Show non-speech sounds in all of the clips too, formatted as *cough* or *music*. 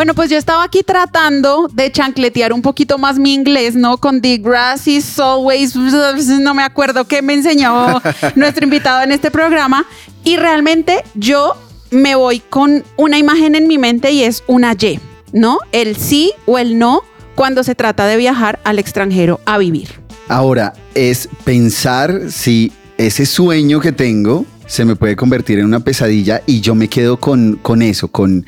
Bueno, pues yo estaba aquí tratando de chancletear un poquito más mi inglés, ¿no? Con The grass is always, no me acuerdo qué me enseñó *laughs* nuestro invitado en este programa. Y realmente yo me voy con una imagen en mi mente y es una Y, ¿no? El sí o el no cuando se trata de viajar al extranjero a vivir. Ahora, es pensar si ese sueño que tengo se me puede convertir en una pesadilla y yo me quedo con, con eso, con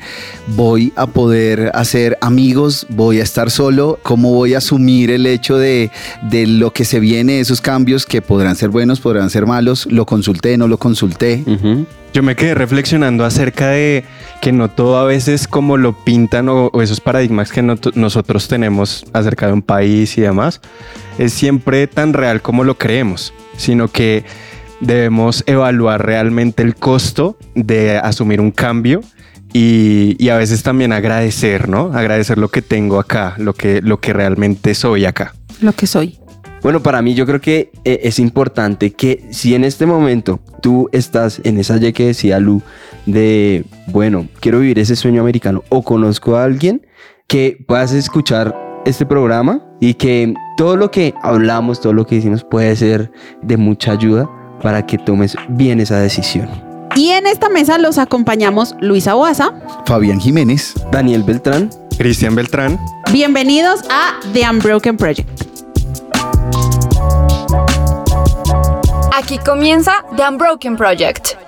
voy a poder hacer amigos, voy a estar solo, cómo voy a asumir el hecho de, de lo que se viene, esos cambios que podrán ser buenos, podrán ser malos, lo consulté, no lo consulté. Yo me quedé reflexionando acerca de que no todo a veces como lo pintan o, esos paradigmas que nosotros tenemos acerca de un país y demás, es siempre tan real como lo creemos, sino que debemos evaluar realmente el costo de asumir un cambio y, a veces también agradecer, ¿no? Agradecer lo que tengo acá, lo que, lo que realmente soy acá. Lo que soy. Bueno, para mí yo creo que eh, es importante que si en este momento tú estás en esa Y que decía Lu de, bueno, quiero vivir ese sueño americano o conozco a alguien, que puedas escuchar este programa y que todo lo que hablamos, todo lo que decimos puede ser de mucha ayuda para que tomes bien esa decisión. Y en esta mesa los acompañamos Luisa Boasa, Fabián Jiménez, Daniel Beltrán, Cristian Beltrán. Bienvenidos a The Unbroken Project. Aquí comienza The Unbroken Project.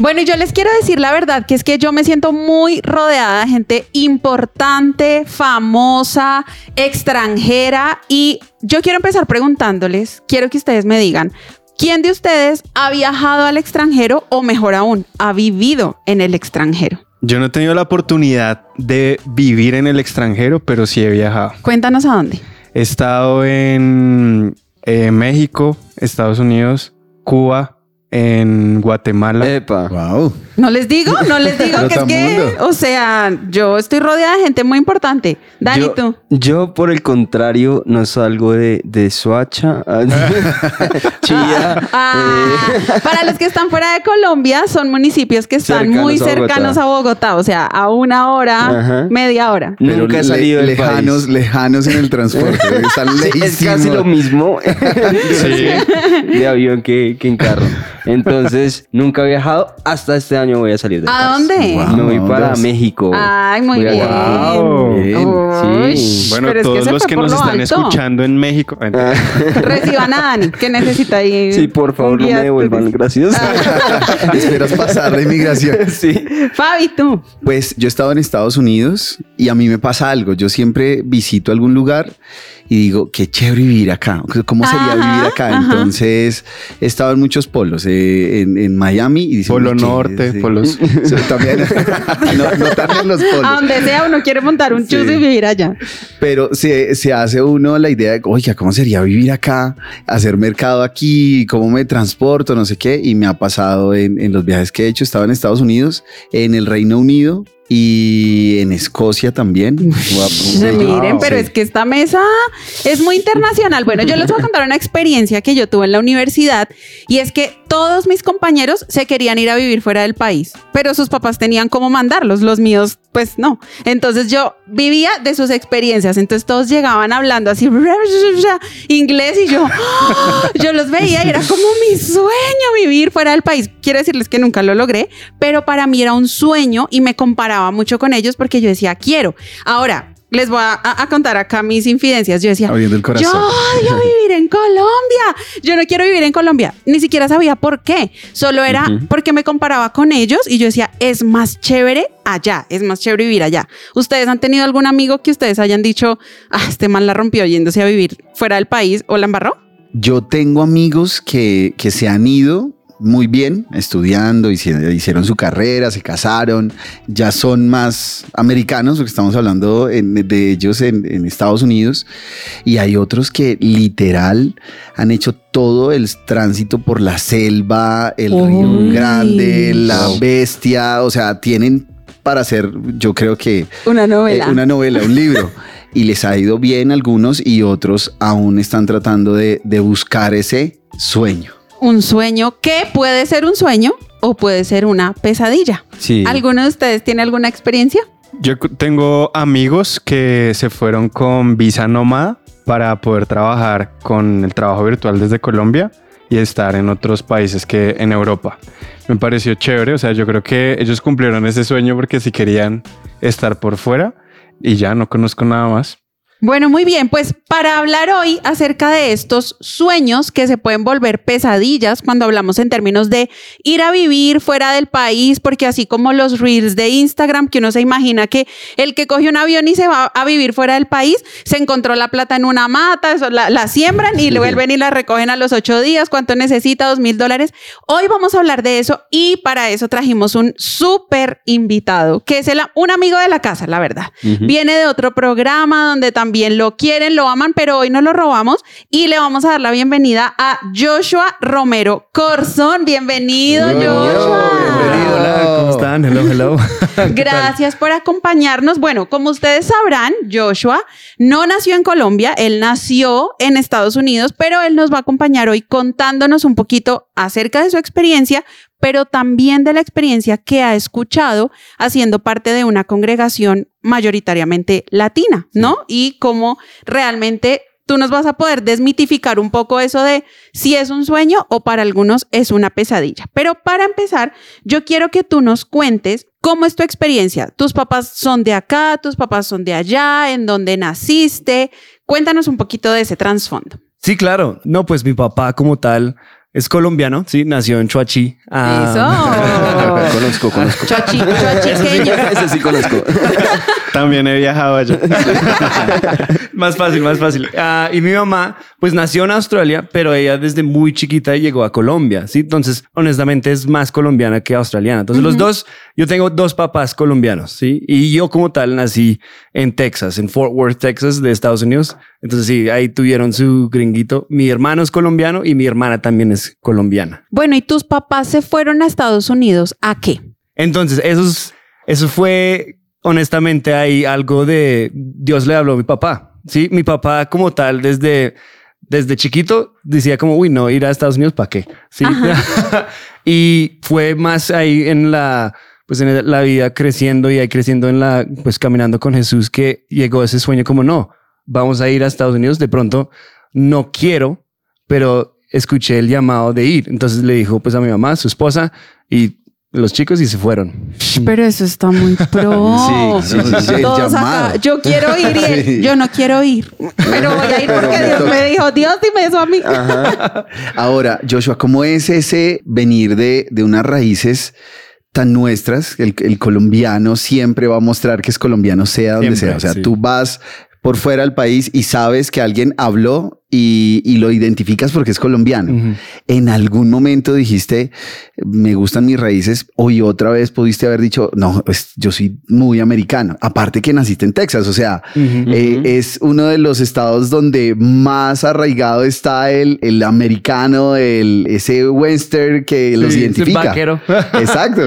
Bueno, y yo les quiero decir la verdad, que es que yo me siento muy rodeada de gente importante, famosa, extranjera, y yo quiero empezar preguntándoles, quiero que ustedes me digan, ¿quién de ustedes ha viajado al extranjero o mejor aún, ha vivido en el extranjero? Yo no he tenido la oportunidad de vivir en el extranjero, pero sí he viajado. Cuéntanos a dónde. He estado en eh, México, Estados Unidos, Cuba, en Guatemala. Epa. Wow. No les digo, no les *laughs* digo que es que, o sea, yo estoy rodeada de gente muy importante. Dani, yo, tú. Yo, por el contrario, no salgo de, de Soacha, *laughs* Chía. *laughs* Ah, eh. Para los que están fuera de Colombia, son municipios que están muy cercanos a Bogotá. o sea, a una hora, media hora. Nunca he salido del lejanos, país. lejanos en el transporte. Están es casi lo mismo de avión que, que en carro. Entonces, nunca he viajado. Hasta este año voy a salir de ¿A dónde? Me voy para México. Ay, muy Voy a- bien. Wow. Uy, Sí. Bueno, pero es todos los que nos lo están alto. escuchando en México. *laughs* Reciban a Dani, que necesita ahí. Sí, por favor, no me devuelvan. Gracias. *laughs* Esperas pasar la inmigración. *laughs* sí. Fabi, tú. Pues yo he estado en Estados Unidos y a mí me pasa algo. Yo siempre visito algún lugar y digo, qué chévere vivir acá. ¿Cómo sería Ajá, vivir acá? ajá. Entonces he estado en muchos polos, eh, en, en Miami y dice, Polo "Uy, qué- Norte, sí". polos. *laughs* Sí, también, *laughs* no, no tanto en los polos. A donde sea uno quiere montar un Sí. chuzo y vivir allá. Pero se, se hace uno la idea de, oiga, ¿cómo sería vivir acá? Hacer mercado aquí, cómo me transporto, no sé qué. Y me ha pasado en, en los viajes que he hecho. Estaba en Estados Unidos, en el Reino Unido y en Escocia también. *laughs* Se miren, pero Sí. es que esta mesa es muy internacional. Bueno, yo les voy a contar una experiencia que yo tuve en la universidad y es que todos mis compañeros se querían ir a vivir fuera del país, pero sus papás tenían cómo mandarlos, los míos pues no. Entonces yo vivía de sus experiencias, entonces todos llegaban hablando así *laughs* inglés y yo *gasps* yo los veía y era como mi sueño vivir fuera del país. Quiero decirles que nunca lo logré, pero para mí era un sueño y me comparaba mucho con ellos porque yo decía, quiero. Ahora, les voy a, a contar acá mis infidencias. Yo decía, Abriendo el corazón. yo odio vivir en Colombia. Yo no quiero vivir en Colombia. Ni siquiera sabía por qué. Solo era porque me comparaba con ellos y yo decía, es más chévere allá, es más chévere vivir allá. ¿Ustedes han tenido algún amigo que ustedes hayan dicho, ah, este man la rompió yéndose a vivir fuera del país o la embarró? Yo tengo amigos que, que se han ido muy bien estudiando, hici- hicieron su carrera, se casaron, ya son más americanos, porque estamos hablando en- de ellos en, en Estados Unidos, y hay otros que literal han hecho todo el tránsito por la selva, el Uy. río grande, la bestia, o sea, tienen para hacer, yo creo que Una novela. eh, una novela, un libro. *laughs* Y les ha ido bien algunos y otros aún están tratando de, de buscar ese sueño. Un sueño que puede ser un sueño o puede ser una pesadilla. Sí. ¿Alguno de ustedes tiene alguna experiencia? Yo tengo amigos que se fueron con visa nómada para poder trabajar con el trabajo virtual desde Colombia y estar en otros países que en Europa. Me pareció chévere, o sea, yo creo que ellos cumplieron ese sueño porque si querían estar por fuera y ya no conozco nada más. Bueno, muy bien, pues para hablar hoy acerca de estos sueños que se pueden volver pesadillas cuando hablamos en términos de ir a vivir fuera del país, porque así como los reels de Instagram, que uno se imagina que el que coge un avión y se va a vivir fuera del país, se encontró la plata en una mata, eso, la, la siembran y le vuelven y la recogen a los ocho días, ¿cuánto necesita? Dos mil dólares. Hoy vamos a hablar de eso y para eso trajimos un súper invitado, que es el- un amigo de la casa, la verdad. Viene de otro programa donde también lo quieren, lo aman, pero hoy no lo robamos y le vamos a dar la bienvenida a Joshua Romero Corzón. Bienvenido, Joshua. bienvenido. Hola, ¿cómo están? Hello, hello. *laughs* Gracias por acompañarnos. Bueno, como ustedes sabrán, Joshua no nació en Colombia, él nació en Estados Unidos, pero él nos va a acompañar hoy contándonos un poquito acerca de su experiencia, pero también de la experiencia que ha escuchado haciendo parte de una congregación mayoritariamente latina, ¿no? Y cómo realmente tú nos vas a poder desmitificar un poco eso de si es un sueño o para algunos es una pesadilla. Pero para empezar, yo quiero que tú nos cuentes cómo es tu experiencia. Tus papás son de acá, tus papás son de allá, en dónde naciste. Cuéntanos un poquito de ese trasfondo. Sí, claro. No, pues mi papá como tal es colombiano, sí, nació en Chuachi. Ah, Eso. *laughs* conozco, conozco. Chochi, *laughs* chochiqueño. Ese sí conozco. *laughs* También he viajado allá. *laughs* más fácil, más fácil. Ah, y mi mamá, pues nació en Australia, pero ella desde muy chiquita llegó a Colombia, ¿sí? Entonces, honestamente, es más colombiana que australiana. Entonces, los dos, yo tengo dos papás colombianos, ¿sí? Y yo como tal nací en Texas, en Fort Worth, Texas, de Estados Unidos. Entonces, sí, ahí tuvieron su gringuito. Mi hermano es colombiano y mi hermana también es colombiana. Bueno, ¿y tus papás se fueron a Estados Unidos a qué? Entonces, eso, es- eso fue, honestamente, ahí algo de Dios le habló a mi papá. Sí, mi papá como tal, desde, desde chiquito, decía como, uy, no, ir a Estados Unidos, ¿para qué? Sí. *laughs* y fue más ahí en la, pues en la vida creciendo y ahí creciendo en la, pues caminando con Jesús, que llegó ese sueño como, no, vamos a ir a Estados Unidos. De pronto, no quiero, pero escuché el llamado de ir. Entonces le dijo pues a mi mamá, su esposa y los chicos y se fueron. Pero eso está muy *laughs* pro. Sí, sí, sí, sí, el Todos llamado. acá, yo quiero ir y él, Sí. yo no quiero ir. Pero voy a ir porque me Dios me dijo, Dios, dime eso a mí. Ahora, Joshua, ¿cómo es ese venir de, de unas raíces tan nuestras? El, el colombiano siempre va a mostrar que es colombiano, sea donde Siempre, sea. O sea, sí. tú vas por fuera del país y sabes que alguien habló y, y lo identificas porque es colombiano. En algún momento dijiste, me gustan mis raíces, hoy otra vez pudiste haber dicho, no, pues, yo soy muy americano. Aparte que naciste en Texas, o sea, eh, es uno de los estados donde más arraigado está el, el americano, el, ese western que los Sí, el identifica. vaquero. *laughs* Exacto.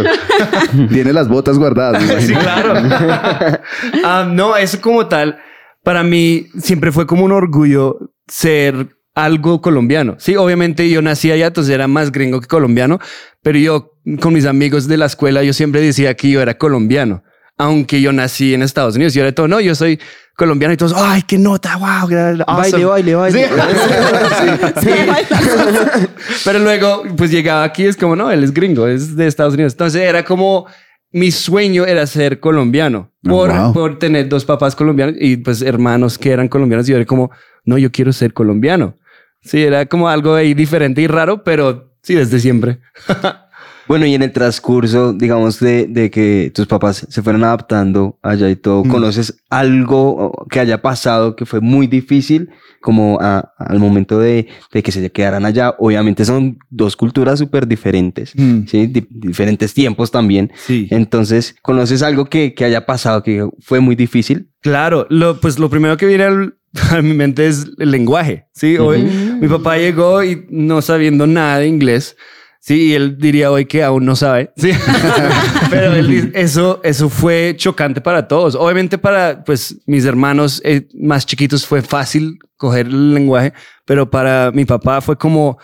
Tiene las botas guardadas. me Sí, claro. *laughs* Ah, no, eso como tal, para mí siempre fue como un orgullo ser algo colombiano. Sí, obviamente yo nací allá, entonces era más gringo que colombiano, pero yo con mis amigos de la escuela, yo siempre decía que yo era colombiano, aunque yo nací en Estados Unidos. Yo era todo, no, yo soy colombiano y todos, ay, qué nota, wow. Baile, baile, baile. Sí. Pero luego, pues llegaba aquí, es como, no, él es gringo, es de Estados Unidos. Entonces era como, mi sueño era ser colombiano Oh, por, wow. por tener dos papás colombianos y pues hermanos que eran colombianos. Y yo era como, no, yo quiero ser colombiano. Sí, era como algo ahí diferente y raro, pero sí, desde siempre. *laughs* Bueno, y en el transcurso, digamos, de, de que tus papás se fueron adaptando allá y todo, ¿conoces algo que haya pasado que fue muy difícil como a- al momento de, de que se quedaran allá? Obviamente son dos culturas súper diferentes, Mm. ¿sí? Di- diferentes tiempos también. Sí. Entonces, ¿conoces algo que, que haya pasado que fue muy difícil? Claro, lo, pues lo primero que viene al- *laughs* a mi mente es el lenguaje. Sí, hoy mi papá llegó y no sabiendo nada de inglés. Sí, y él diría hoy que aún no sabe. Sí, *laughs* pero él dice- eso, eso fue chocante para todos. Obviamente para pues mis hermanos eh, más chiquitos fue fácil coger el lenguaje, pero para mi papá fue como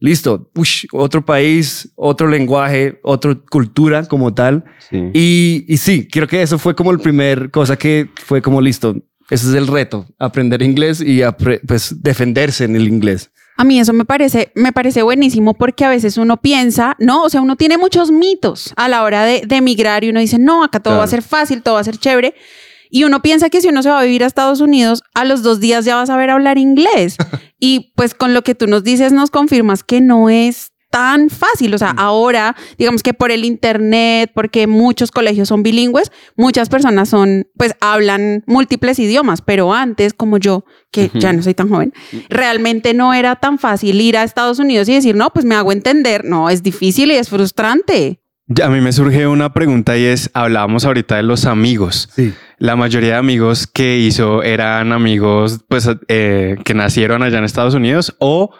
listo, ush, otro país, otro lenguaje, otra cultura como tal. Sí. Y, y sí, creo que eso fue como el primer cosa que fue como listo. Ese es el reto, aprender inglés y pues defenderse en el inglés. A mí eso me parece, me parece buenísimo porque a veces uno piensa, no, o sea, uno tiene muchos mitos a la hora de, de emigrar y uno dice, no, acá todo va a ser fácil, todo va a ser chévere. Y uno piensa que si uno se va a vivir a Estados Unidos, a los dos días ya va a saber hablar inglés. *laughs* y pues con lo que tú nos dices, nos confirmas que no es tan fácil. O sea, ahora, digamos que por el internet, porque muchos colegios son bilingües, muchas personas son, pues hablan múltiples idiomas, pero antes, como yo, que ya no soy tan joven, realmente no era tan fácil ir a Estados Unidos y decir, no, pues me hago entender. No, es difícil y es frustrante. Ya, A mí me surge una pregunta y es, hablábamos ahorita de los amigos. Sí. La mayoría de amigos que hizo eran amigos pues, eh, que nacieron allá en Estados Unidos o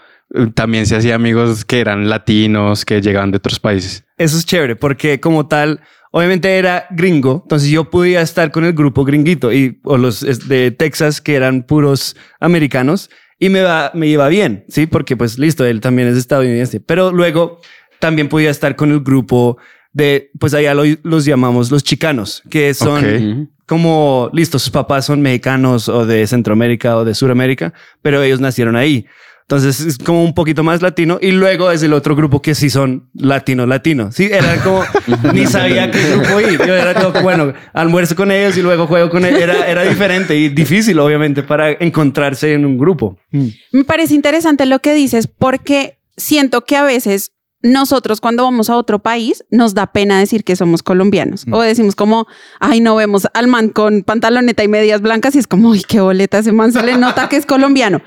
también se hacía amigos que eran latinos, que llegaban de otros países. Eso es chévere porque como tal, obviamente era gringo, entonces yo podía estar con el grupo gringuito y o los de Texas que eran puros americanos y me va, me iba bien, sí, porque pues listo, él también es estadounidense, pero luego también podía estar con el grupo de, pues allá lo- los llamamos los chicanos, que son como, listo, sus papás son mexicanos o de Centroamérica o de Suramérica, pero ellos nacieron ahí. Entonces es como un poquito más latino y luego es el otro grupo que sí son latino, latino. Sí, era como *laughs* ni sabía qué grupo ir. Yo era como, bueno, almuerzo con ellos y luego juego con ellos. Era, era diferente y difícil, obviamente, para encontrarse en un grupo. Me parece interesante lo que dices porque siento que a veces nosotros cuando vamos a otro país nos da pena decir que somos colombianos o decimos como, ay, no vemos al man con pantaloneta y medias blancas y es como, ay, qué boleta ese man se le nota que es colombiano.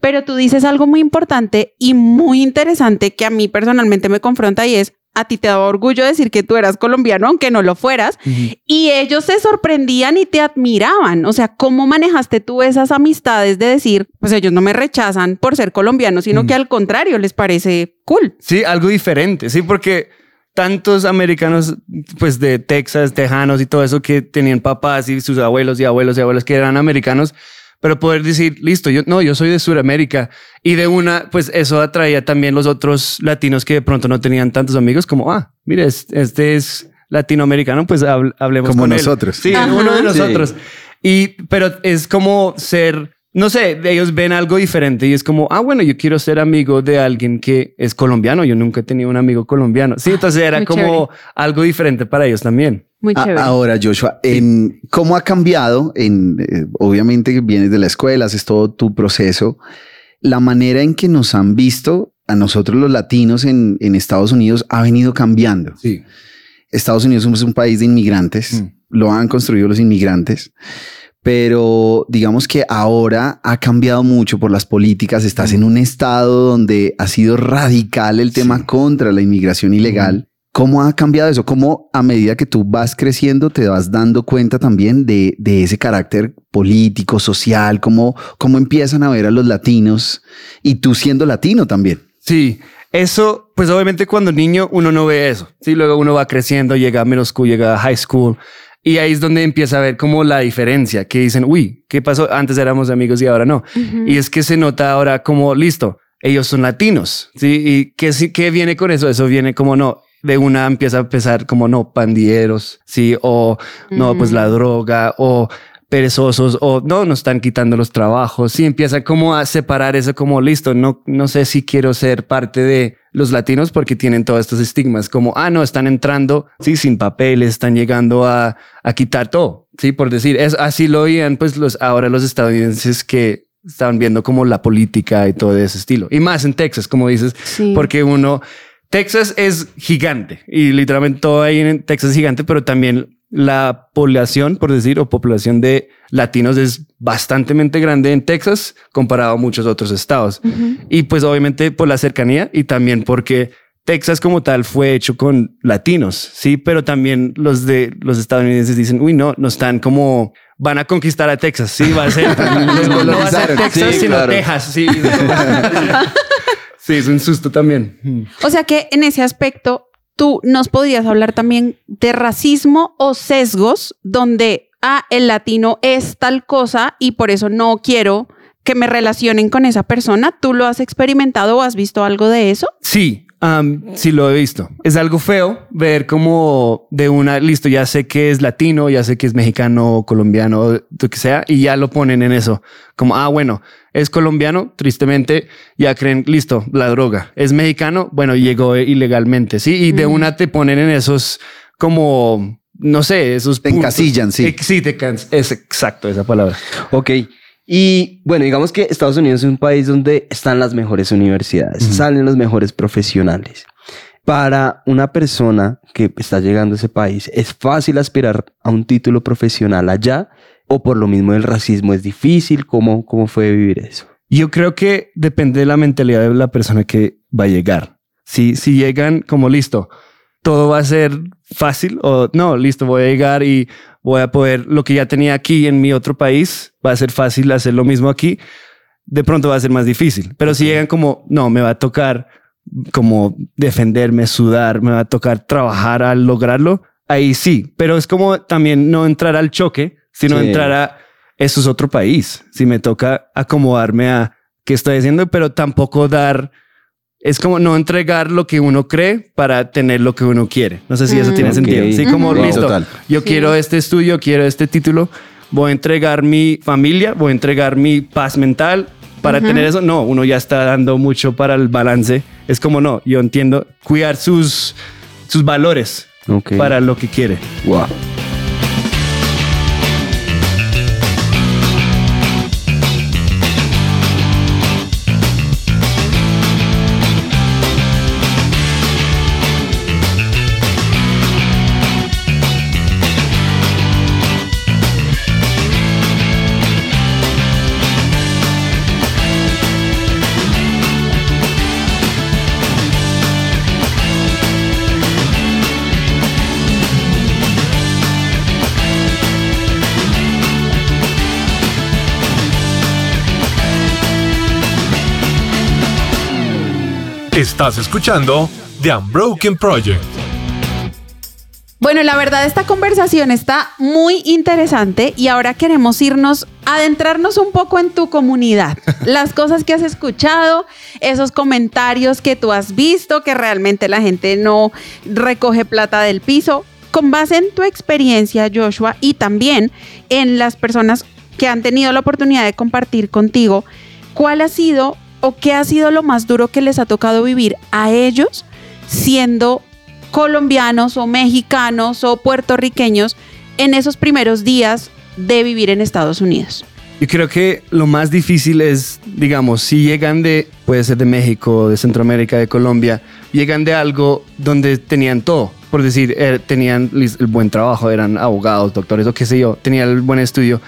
Pero tú dices algo muy importante y muy interesante que a mí personalmente me confronta y es, a ti te daba orgullo decir que tú eras colombiano, aunque no lo fueras, y ellos se sorprendían y te admiraban. O sea, ¿cómo manejaste tú esas amistades de decir, pues ellos no me rechazan por ser colombiano, sino que al contrario les parece cool? Sí, algo diferente, sí, porque tantos americanos, pues de Texas, tejanos y todo eso que tenían papás y sus abuelos y abuelos y abuelas que eran americanos, pero poder decir, listo, yo no, yo soy de Sudamérica y de una, pues eso atraía también los otros latinos que de pronto no tenían tantos amigos, como, ah, mire, es- este es latinoamericano, pues habl- hablemos Como con él. nosotros. Sí, Ajá. uno de Sí. nosotros. Y, pero es como ser, no sé, ellos ven algo diferente y es como, ah, bueno, yo quiero ser amigo de alguien que es colombiano. Yo nunca he tenido un amigo colombiano. Sí, entonces era muy como algo diferente para ellos también. Muy A- chévere. Ahora, Joshua, en cómo ha cambiado, en, eh, obviamente que vienes de la escuela, haces todo tu proceso, la manera en que nos han visto a nosotros los latinos en, en Estados Unidos ha venido cambiando. Sí. Estados Unidos es un país de inmigrantes, Mm. lo han construido los inmigrantes, pero digamos que ahora ha cambiado mucho por las políticas. Estás en un estado donde ha sido radical el tema contra la inmigración ilegal. ¿Cómo ha cambiado eso? ¿Cómo a medida que tú vas creciendo te vas dando cuenta también de, de ese carácter político, social? ¿Cómo, ¿Cómo empiezan a ver a los latinos y tú siendo latino también? Sí, eso, pues obviamente cuando niño uno no ve eso. Sí, luego uno va creciendo, llega a middle school, llega a high school. Y ahí es donde empieza a ver como la diferencia, que dicen, uy, ¿qué pasó? Antes éramos amigos y ahora no. Y es que se nota ahora como, listo, ellos son latinos, ¿sí? ¿Y qué, qué viene con eso? Eso viene como, no, de una empieza a empezar como, no, pandilleros, ¿sí? O, no, pues la droga, o perezosos, o no, nos están quitando los trabajos, sí, empieza como a separar eso como, listo, no, no sé si quiero ser parte de los latinos porque tienen todos estos estigmas, como, ah, no, están entrando, sí, sin papeles, están llegando a, a quitar todo, sí, por decir, es así lo veían, pues los, ahora los estadounidenses que estaban viendo como la política y todo ese estilo. Y más en Texas, como dices, Sí. porque uno, Texas es gigante y literalmente todo ahí en Texas es gigante, pero también la población, por decir, o población de latinos es bastante grande en Texas comparado a muchos otros estados. Y pues obviamente por la cercanía y también porque Texas como tal fue hecho con latinos, sí, pero también los de los estadounidenses dicen, uy, no, no están como van a conquistar a Texas, sí, va a ser, *laughs* no, no va a ser Texas, Sí, sino claro. Texas, sí. *laughs* *laughs* sí, es un susto también. O sea que en ese aspecto tú nos podrías hablar también de racismo o sesgos donde ah, el latino es tal cosa y por eso no quiero que me relacionen con esa persona. ¿Tú lo has experimentado o has visto algo de eso? Sí, am, sí lo he visto. Es algo feo ver como de una, listo, ya sé que es latino, ya sé que es mexicano, colombiano, lo que sea, y ya lo ponen en eso. Como, ah, bueno, es colombiano, tristemente, ya creen, listo, la droga. Es mexicano, bueno, llegó ilegalmente, sí, y de una te ponen en esos como, no sé, esos Te puntos. encasillan, sí. Sí, te es exacto esa palabra. Ok. Y bueno, digamos que Estados Unidos es un país donde están las mejores universidades, salen los mejores profesionales. Para una persona que está llegando a ese país, ¿es fácil aspirar a un título profesional allá? ¿O por lo mismo el racismo es difícil? ¿Cómo, cómo fue vivir eso? Yo creo que depende de la mentalidad de la persona que va a llegar. Si, si llegan como listo, todo va a ser fácil o no, listo, voy a llegar y voy a poder lo que ya tenía aquí en mi otro país, va a ser fácil hacer lo mismo aquí. De pronto va a ser más difícil. Pero si llegan como, no, me va a tocar como defenderme, sudar, me va a tocar trabajar al lograrlo, ahí sí. Pero es como también no entrar al choque, sino Sí. entrar a, eso es otro país. Si me toca acomodarme a qué estoy haciendo, pero tampoco dar, es como no entregar lo que uno cree para tener lo que uno quiere. No sé si eso Mm. tiene Ok. sentido. Sí, como Ujú. listo, Total. yo Sí. quiero este estudio, quiero este título, voy a entregar mi familia, voy a entregar mi paz mental. Para tener eso, no, uno ya está dando mucho para el balance. Es como no, yo entiendo cuidar sus, sus valores Ok. para lo que quiere. Wow. Estás escuchando The Unbroken Project. Bueno, la verdad esta conversación está muy interesante y ahora queremos irnos, adentrarnos un poco en tu comunidad, *laughs* las cosas que has escuchado, esos comentarios que tú has visto, que realmente la gente no recoge plata del piso. Con base en tu experiencia, Joshua, y también en las personas que han tenido la oportunidad de compartir contigo, ¿cuál ha sido o qué ha sido lo más duro que les ha tocado vivir a ellos siendo colombianos o mexicanos o puertorriqueños en esos primeros días de vivir en Estados Unidos? Yo creo que lo más difícil es, digamos, si llegan de, puede ser de México, de Centroamérica, de Colombia, llegan de algo donde tenían todo. Por decir, eh, tenían el buen trabajo, eran abogados, doctores o qué sé yo, tenían el buen estudio.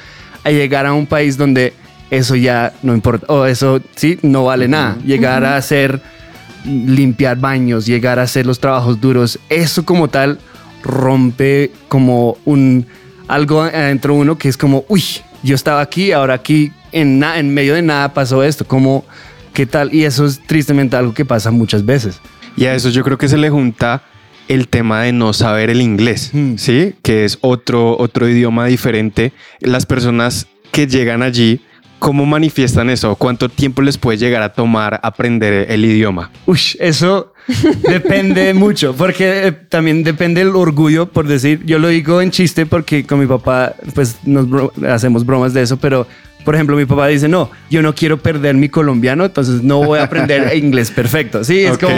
A llegar a un país donde eso ya no importa, o eso sí, no vale nada. Llegar a hacer, limpiar baños, llegar a hacer los trabajos duros, eso como tal rompe como un algo adentro de uno que es como, uy, yo estaba aquí, ahora aquí en, na- en medio de nada pasó esto, como, ¿qué tal? Y eso es tristemente algo que pasa muchas veces. Y a eso yo creo que se le junta el tema de no saber el inglés. ¿sí? Que es otro, otro idioma diferente. Las personas que llegan allí, ¿cómo manifiestan eso? ¿Cuánto tiempo les puede llegar a tomar aprender el idioma? Uy, eso depende *laughs* mucho, porque eh, también depende el orgullo, por decir, yo lo digo en chiste porque con mi papá, pues nos bro- hacemos bromas de eso, pero por ejemplo, mi papá dice, no, yo no quiero perder mi colombiano, entonces no voy a aprender *laughs* inglés perfecto. Sí, es como,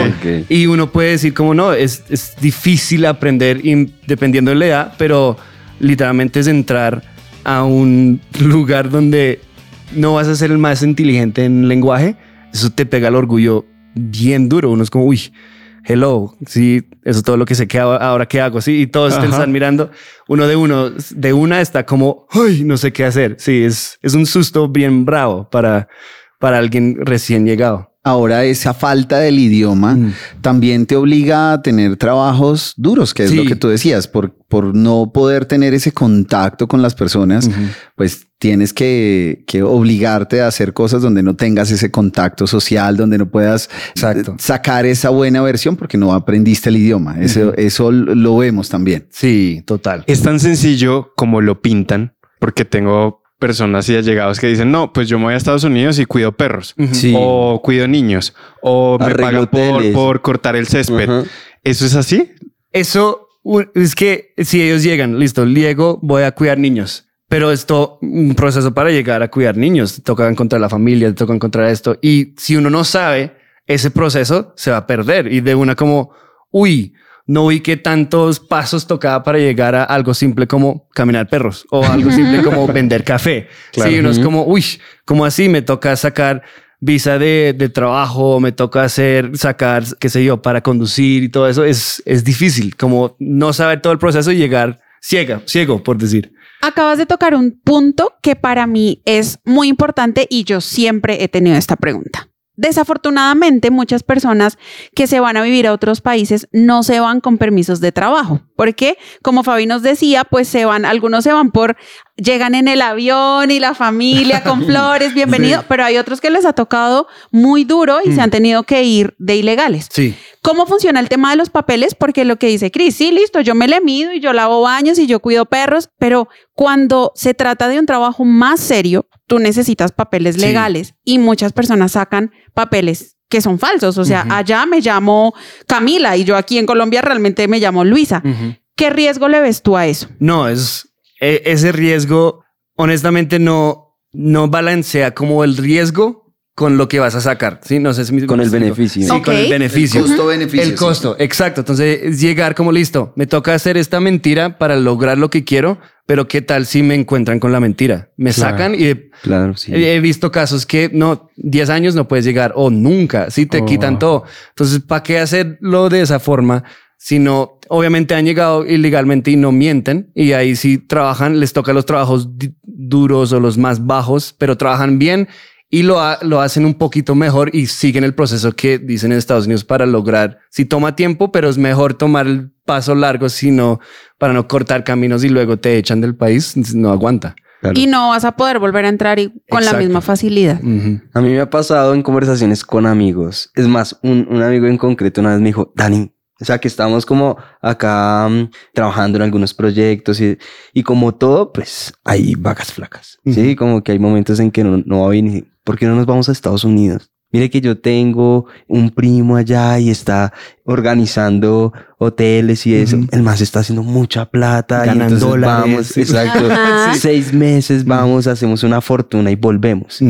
y uno puede decir como, no, es, es difícil aprender dependiendo de la edad, pero literalmente es entrar a un lugar donde no vas a ser el más inteligente en lenguaje, eso te pega el orgullo bien duro. Uno es como, uy, hello, sí, eso es todo lo que sé que ahora qué hago, sí, y todos te están mirando. Uno de uno, de una está como, uy, no sé qué hacer. Sí, es, es un susto bien bravo para, para alguien recién llegado. Ahora esa falta del idioma Mm. también te obliga a tener trabajos duros, que es Sí. lo que tú decías, por, por no poder tener ese contacto con las personas, pues tienes que, que obligarte a hacer cosas donde no tengas ese contacto social, donde no puedas Exacto. eh, sacar esa buena versión porque no aprendiste el idioma. Eso, eso lo vemos también. Sí, total. Es tan sencillo como lo pintan, porque tengo personas y allegados que dicen, no, pues yo me voy a Estados Unidos y cuido perros. Sí. O cuido niños. O me Arreglo pagan por, cortar el césped. Ajá. ¿Eso es así? Eso es que si ellos llegan, listo, Diego, voy a cuidar niños. Pero esto, un proceso para llegar a cuidar niños, te toca encontrar la familia, te toca encontrar esto. Y si uno no sabe, ese proceso se va a perder. Y de una como, uy, no vi que tantos pasos tocaba para llegar a algo simple como caminar perros o algo simple *laughs* como vender café. Sí, uno es como, uy, como así me toca sacar visa de, de trabajo, me toca hacer, sacar, qué sé yo, para conducir y todo eso. Es, es difícil, como no saber todo el proceso y llegar ciega, ciego, por decir. Acabas de tocar un punto que para mí es muy importante y yo siempre he tenido esta pregunta. Desafortunadamente, muchas personas que se van a vivir a otros países no se van con permisos de trabajo, porque como Fabi nos decía, pues se van, algunos se van por, llegan en el avión y la familia con *laughs* flores, bienvenido, pero hay otros que les ha tocado muy duro y se han tenido que ir de ilegales. Sí. ¿Cómo funciona el tema de los papeles? Porque lo que dice Cris, sí, listo, yo me le mido y yo lavo baños y yo cuido perros, pero cuando se trata de un trabajo más serio, tú necesitas papeles Sí. legales y muchas personas sacan papeles que son falsos. O sea, allá me llamo Camila y yo aquí en Colombia realmente me llamo Luisa. ¿Qué riesgo le ves tú a eso? No, es e- ese riesgo, honestamente, no, no balancea como el riesgo con lo que vas a sacar. Sí, no sé si me- Con el explico. beneficio. Sí, con el beneficio. El costo-beneficio, El sí. costo, exacto. Entonces, es llegar como listo, me toca hacer esta mentira para lograr lo que quiero, pero ¿qué tal si me encuentran con la mentira? Me Claro. sacan y Claro, sí. He visto casos que no, 10 años no puedes llegar o nunca, si te Oh. quitan todo. Entonces, ¿para qué hacerlo de esa forma? Si no, obviamente han llegado ilegalmente y no mienten y ahí sí trabajan, les toca los trabajos duros o los más bajos, pero trabajan bien y lo, ha- lo hacen un poquito mejor y siguen el proceso que dicen en Estados Unidos para lograr. Si toma tiempo, pero es mejor tomar el paso largo, sino para no cortar caminos y luego te echan del país, no aguanta. Claro. Y no vas a poder volver a entrar y con la Exacto. misma facilidad. A mí me ha pasado en conversaciones con amigos. Es más, un, un amigo en concreto una vez me dijo, Dani, o sea, que estamos como acá mm, trabajando en algunos proyectos y, y como todo, pues hay vacas flacas. Sí, como que hay momentos en que no, no va bien. y, ¿Por qué no nos vamos a Estados Unidos? Mire que yo tengo un primo allá y está organizando hoteles y eso. El más está haciendo mucha plata. Ganan y entonces dólares, vamos, exacto. Ajá. *laughs* *laughs* Seis meses vamos, hacemos una fortuna y volvemos.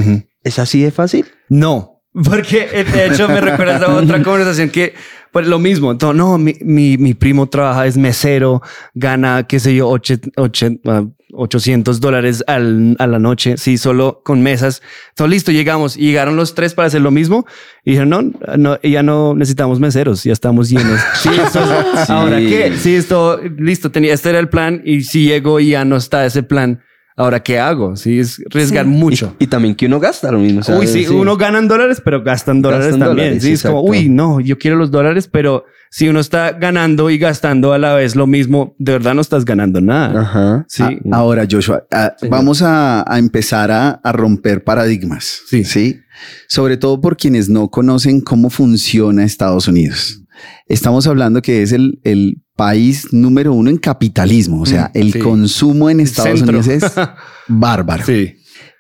¿Es así de fácil? No, porque eh, de hecho me recuerda a otra *laughs* conversación que, pues lo mismo, entonces, no, mi, mi, mi primo trabaja, es mesero, gana, qué sé yo, oche- oche- ah, 800 dólares al, a la noche, sí, solo con mesas. Todo listo, llegamos y llegaron los tres para hacer lo mismo y dijeron, no, no, ya no necesitamos meseros, ya estamos llenos. *laughs* Sí, esto Sí. ahora qué, sí, esto, listo, tenía, este era el plan y si llego y ya no está ese plan, ahora qué hago? Sí, es arriesgar Sí. mucho. Y, y también que uno gasta lo mismo. sea, Uy, sí, uno gana en dólares, pero gastan dólares Gastan también. dólares, sí, es como, uy, no, yo quiero los dólares, pero si uno está ganando y gastando a la vez lo mismo, de verdad no estás ganando nada. Ajá. Sí. Ah, ahora, Joshua, ah, vamos a, a empezar a, a romper paradigmas. Sí. Sí. Sobre todo por quienes no conocen cómo funciona Estados Unidos. Estamos hablando que es el, el país número uno en capitalismo. O sea, Mm, el sí. consumo en Estados Centro. Unidos es *laughs* bárbaro. Sí.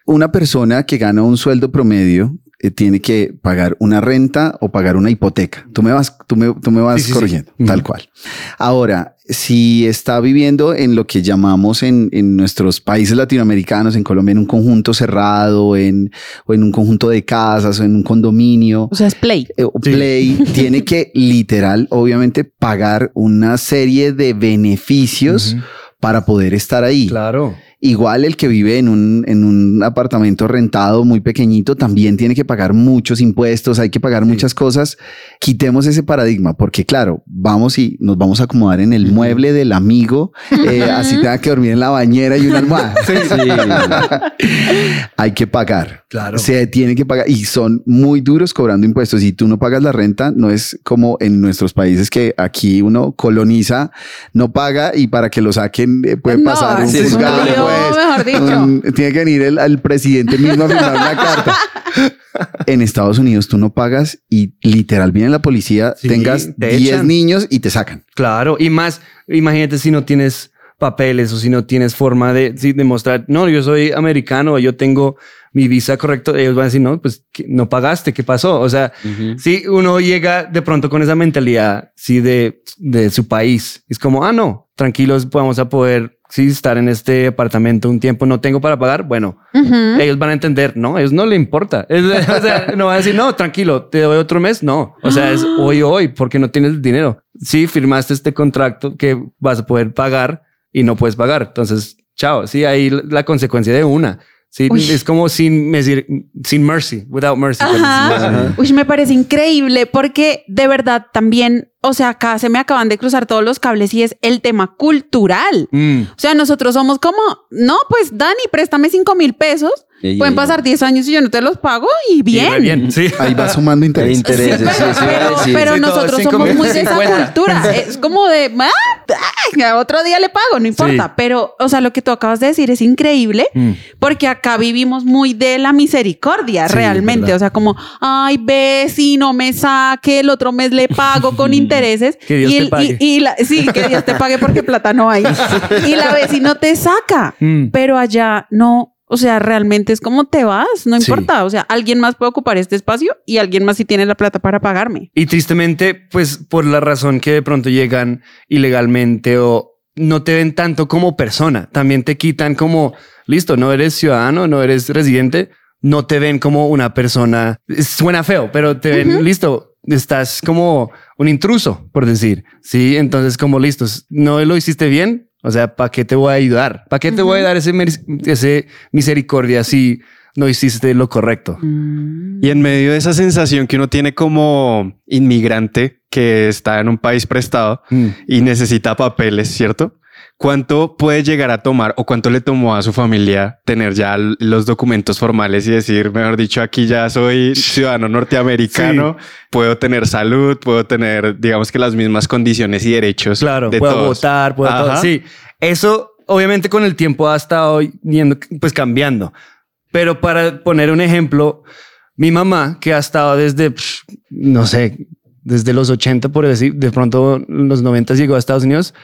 Una persona que gana un sueldo promedio eh, tiene que pagar una renta o pagar una hipoteca. Tú me vas, tú me, tú me vas Sí, sí, sí. corrigiendo, tal cual. Ahora, si está viviendo en lo que llamamos en, en nuestros países latinoamericanos, en Colombia, en un conjunto cerrado, en, o en un conjunto de casas, o en un condominio, O sea, es play. eh, o Play *laughs* tiene que literal, obviamente, pagar una serie de beneficios para poder estar ahí. Claro. Igual el que vive en un, en un apartamento rentado muy pequeñito también tiene que pagar muchos impuestos, hay que pagar muchas cosas. Quitemos ese paradigma, porque claro, vamos y nos vamos a acomodar en el mueble del amigo, eh, así tenga que dormir en la bañera y una almohada. *laughs* *laughs* hay que pagar. Claro. Se tiene que pagar y son muy duros cobrando impuestos. Si tú no pagas la renta, no es como en nuestros países que aquí uno coloniza, no paga y para que lo saquen eh, puede No, pasar un ese es pues, mejor dicho. un- tiene que venir el, presidente mismo a firmar una carta. En Estados Unidos tú no pagas y literal viene la policía, Sí, tengas te 10 echan. niños y te sacan. Claro. Y más, imagínate si no tienes papeles o si no tienes forma de demostrar, no, yo soy americano, yo tengo mi visa correcto, ellos van a decir, no, pues ¿qué- no pagaste, ¿qué pasó? O sea, si uno llega de pronto con esa mentalidad, sí, de, de su país, es como, ah, no, tranquilos, vamos a poder, sí, estar en este apartamento un tiempo, no tengo para pagar, bueno, Ujú. ellos van a entender, no, a ellos no le importa. *laughs* Es- o sea, no van a decir, no, tranquilo, te doy otro mes. No, o sea, es hoy, hoy, porque no tienes el dinero. Sí, firmaste este contrato que vas a poder pagar y no puedes pagar. Entonces, chao. Sí, ahí la consecuencia de una. Sí, Uy. es como sin, decir, sin mercy, without mercy. así. Ajá. Uy, me parece increíble porque de verdad también, o sea, acá se me acaban de cruzar todos los cables y es el tema cultural. Mm. O sea, nosotros somos como, no, pues Dani, préstame cinco mil pesos. Ey, Pueden ey, pasar 10 años y yo no te los pago y bien. bien, sí. Ahí va sumando *laughs* interés. intereses, sí, Pero, Sí, nosotros cinco somos muy de esa cultura. *laughs* Es como de, ah, otro día le pago, no importa. Sí. Pero, o sea, lo que tú acabas de decir es increíble Mm. porque acá vivimos muy de la misericordia, Sí, realmente. O sea, como, ay, ve, si no me saque, el otro mes le pago con *laughs* intereses. Que Dios y te pague. Y, y la- sí, que Dios te pague porque *laughs* plata no hay. y la vecino te saca. Mm. Pero allá no. O sea, realmente es como te vas, no Sí. importa. O sea, alguien más puede ocupar este espacio y alguien más sí tiene la plata para pagarme. Y tristemente, pues por la razón que de pronto llegan ilegalmente o no te ven tanto como persona, también te quitan como, listo, no eres ciudadano, no eres residente, no te ven como una persona, suena feo, pero te ven, listo, estás como un intruso, por decir, sí, entonces como listos, no lo hiciste bien, o sea, ¿para qué te voy a ayudar? ¿Para qué te voy a dar ese, ese misericordia si no hiciste lo correcto? Y en medio de esa sensación que uno tiene como inmigrante que está en un país prestado Mm. y necesita papeles, ¿cierto? ¿Cuánto puede llegar a tomar o cuánto le tomó a su familia tener ya los documentos formales y decir, mejor dicho, aquí ya soy ciudadano norteamericano, puedo tener salud, puedo tener, digamos que las mismas condiciones y derechos Claro, de puedo todos? votar, puedo todo. Sí, eso obviamente con el tiempo ha estado yendo, pues cambiando. Pero para poner un ejemplo, mi mamá, que ha estado desde, no sé, desde los 80, por decir, de pronto los 90 llegó a Estados Unidos,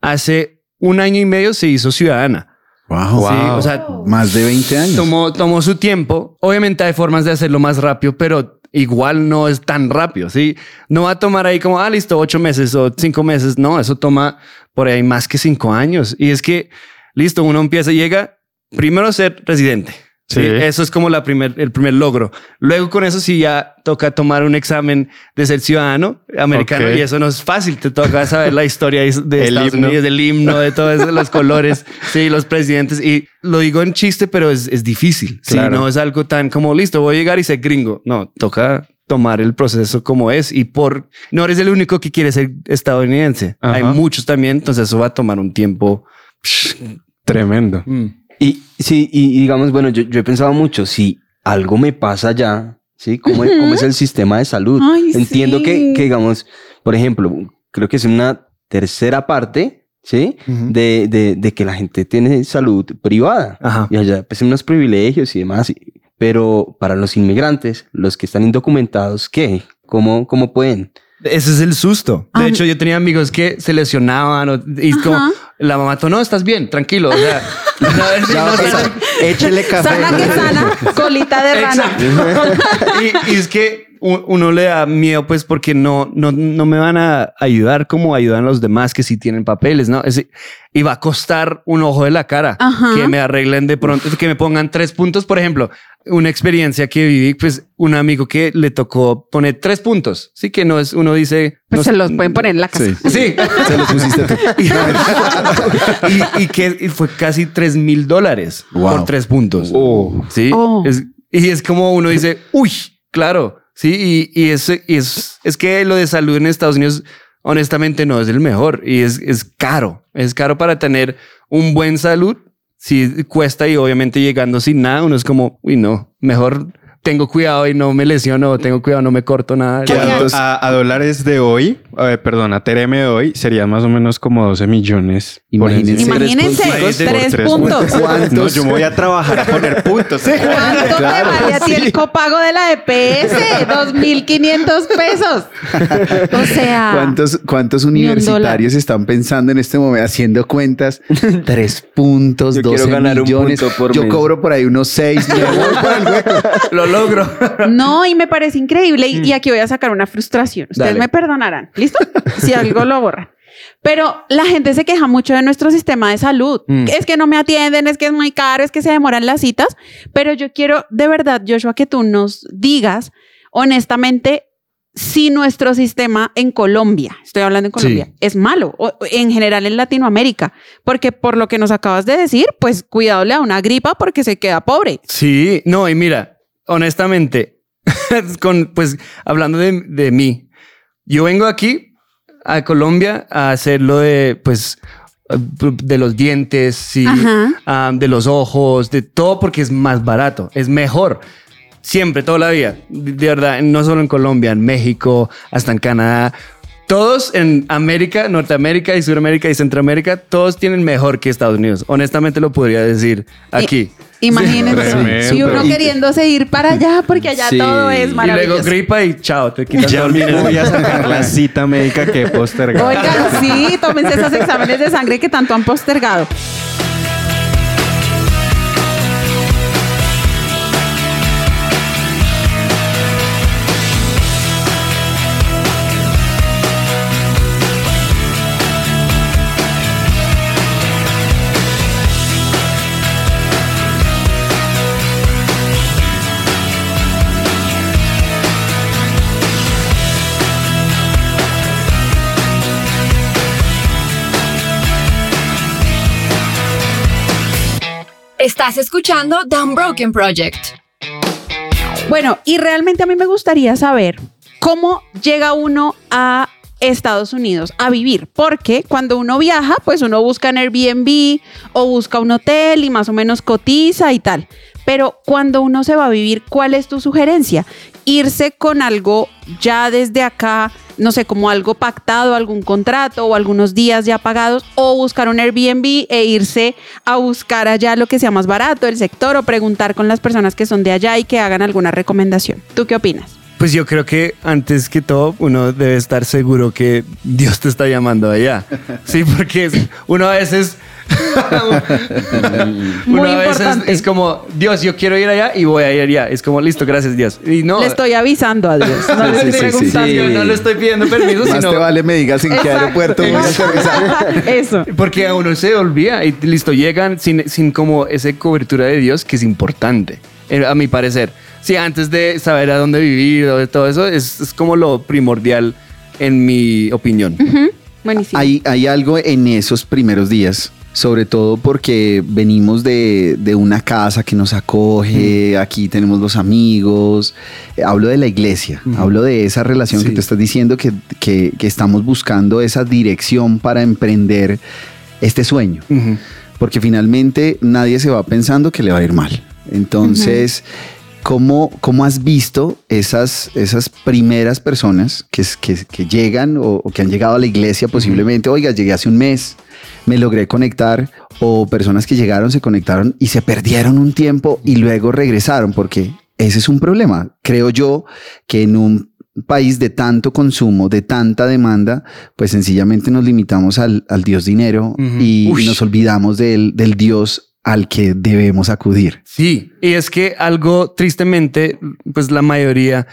hace un año y medio se hizo ciudadana. Wow. Sí, o sea, Más de 20 años. tomó, tomó su tiempo. Obviamente hay formas de hacerlo más rápido, pero igual no es tan rápido. Sí, no va a tomar ahí como, ah, listo, ocho meses o cinco meses. No, eso toma por ahí más que cinco años. Y es que, listo, uno empieza, llega primero a ser residente. Sí, Sí. eso es como la primer, el primer logro. Luego con eso sí ya toca tomar un examen de ser ciudadano americano y eso no es fácil. Te toca saber la historia de *laughs* Estados himno. Unidos, del himno, de todos los *laughs* colores, sí, los presidentes. Y lo digo en chiste, pero es, es difícil. Sí, Claro. no es algo tan como listo, voy a llegar y ser gringo. No, toca tomar el proceso como es y por no eres el único que quiere ser estadounidense. Ajá. Hay muchos también, entonces eso va a tomar un tiempo. Tremendo. Y sí, y, y digamos, bueno, yo, yo he pensado mucho, si algo me pasa ya, ¿sí? ¿Cómo, es- cómo es el sistema de salud? Ay, Entiendo sí. que, que, digamos, por ejemplo, creo que es una tercera parte, ¿sí? de, de, de que la gente tiene salud privada. Ajá. Y allá, pues, unos privilegios y demás. y- Pero para los inmigrantes, los que están indocumentados, ¿qué? ¿Cómo, cómo pueden? Ese es el susto. De Ah. hecho, yo tenía amigos que se lesionaban o- y como la mamá, tú no estás bien, tranquilo. O sea, no, *laughs* sí, Ya va no, a sí, pasar. Échele café. Sana que sana, colita de rana. y, y es que uno le da miedo, pues, porque no, no, no me van a ayudar como ayudan los demás que sí tienen papeles, ¿no? Es, y va a costar un ojo de la cara Ajá. que me arreglen de pronto, que me pongan tres puntos. Por ejemplo, una experiencia que viví, pues, un amigo que le tocó poner tres puntos. Sí, que no es, uno dice. Pues no- se los pueden poner en la casa. Sí. Sí. Se lo pusiste tú. *laughs* y, y que y fue casi tres mil dólares Wow. por tres puntos. Oh. Sí. Oh. Es- y es como uno dice, uy, claro. Sí. Y, y es, y es, es que lo de salud en Estados Unidos, honestamente, no es el mejor y es, es caro. Es caro para tener un buen salud. Sí, cuesta y obviamente llegando sin nada, uno es como, uy, no, mejor tengo cuidado y no me lesiono, tengo cuidado, no me corto nada. Que a, ¿Cuántos? a- a dólares de hoy, perdón, a TRM de hoy, sería más o menos como 12 millones. Imagínense. Imagínense, tres tres puntos. Yo me voy a trabajar a poner puntos. ¿Cuánto Claro, te vale a ti el copago de la EPS? 2.500 *laughs* pesos. O sea, ¿Cuántos, cuántos un universitarios están pensando en este momento haciendo cuentas? Tres puntos, Yo quiero 12 ganar un millones. punto por Yo mes. cobro por ahí unos seis. me voy por el hueco. *laughs* Lo logro. *laughs* no, y me parece increíble. Y, y aquí voy a sacar una frustración. Ustedes Dale. me perdonarán. ¿Listo? *laughs* Si algo lo borran. Pero la gente se queja mucho de nuestro sistema de salud. Mm. Es que no me atienden, es que es muy caro, es que se demoran las citas. Pero yo quiero de verdad, Joshua, que tú nos digas honestamente si nuestro sistema en Colombia, estoy hablando en Colombia, Sí. es malo, o o en general en Latinoamérica, porque por lo que nos acabas de decir, pues cuidado le da una gripa porque se queda pobre. Sí, no, y mira, honestamente, *laughs* con, pues hablando de, de mí, yo vengo aquí a Colombia a hacer lo de, pues, de los dientes, sí, ah, de los ojos, de todo porque es más barato, es mejor. Siempre, toda la vida. De de verdad, no solo en Colombia, en México, hasta en Canadá. Todos en América, Norteamérica y Sudamérica y Centroamérica, todos tienen mejor que Estados Unidos. Honestamente lo podría decir aquí. Imagínense. Tremendo. y uno queriéndose ir para allá porque allá Sí. todo es Y Y luego maravilloso. gripa y chao, te quitas Ya dinero. voy a sacar la *laughs* cita médica que he postergado. Oigan, sí, tómense esos exámenes de sangre que tanto han postergado. Estás escuchando The Unbroken Project. Bueno, y realmente a mí me gustaría saber cómo llega uno a Estados Unidos a vivir, porque cuando uno viaja, pues uno busca en Airbnb o busca un hotel y más o menos cotiza y tal. Pero cuando uno se va a vivir, ¿cuál es tu sugerencia? Irse con algo ya desde acá, no sé, como algo pactado, algún contrato o algunos días ya pagados, o buscar un Airbnb e irse a buscar allá lo que sea más barato, el sector, o preguntar con las personas que son de allá y que hagan alguna recomendación. ¿Tú qué opinas? Pues yo creo que antes que todo uno debe estar seguro que Dios te está llamando allá. Sí, porque uno a veces... *laughs* uno a veces importante. es como, Dios, yo quiero ir allá y voy a ir allá. Es como, listo, gracias Dios. Y no, Le estoy avisando a Dios, no le Sí, estoy sí, no le estoy pidiendo permiso, Más sino te vale me digas en qué aeropuerto voy a aterrizar. *laughs* Eso. Porque a uno se olvida y listo, llegan sin, sin como esa cobertura de Dios que es importante, a mi parecer. Sí, antes de saber a dónde vivir o de todo eso, es, es como lo primordial en mi opinión. Buenísimo. Hay, hay algo en esos primeros días, sobre todo porque venimos de, de una casa que nos acoge, aquí tenemos los amigos, Eh, hablo de la iglesia, hablo de esa relación que Sí. te estás diciendo que, que- que estamos buscando esa dirección para emprender este sueño, Ujú. porque finalmente nadie se va pensando que le va a ir mal. Entonces... ¿Cómo, cómo has visto esas, esas primeras personas que, que, que llegan o, o que han llegado a la iglesia posiblemente? Oiga, llegué hace un mes, me logré conectar. O personas que llegaron, se conectaron y se perdieron un tiempo y luego regresaron, porque ese es un problema. Creo yo que en un país de tanto consumo, de tanta demanda, pues sencillamente nos limitamos al, al Dios dinero y, nos olvidamos del, del Dios al que debemos acudir. Sí, y es que algo tristemente, pues la mayoría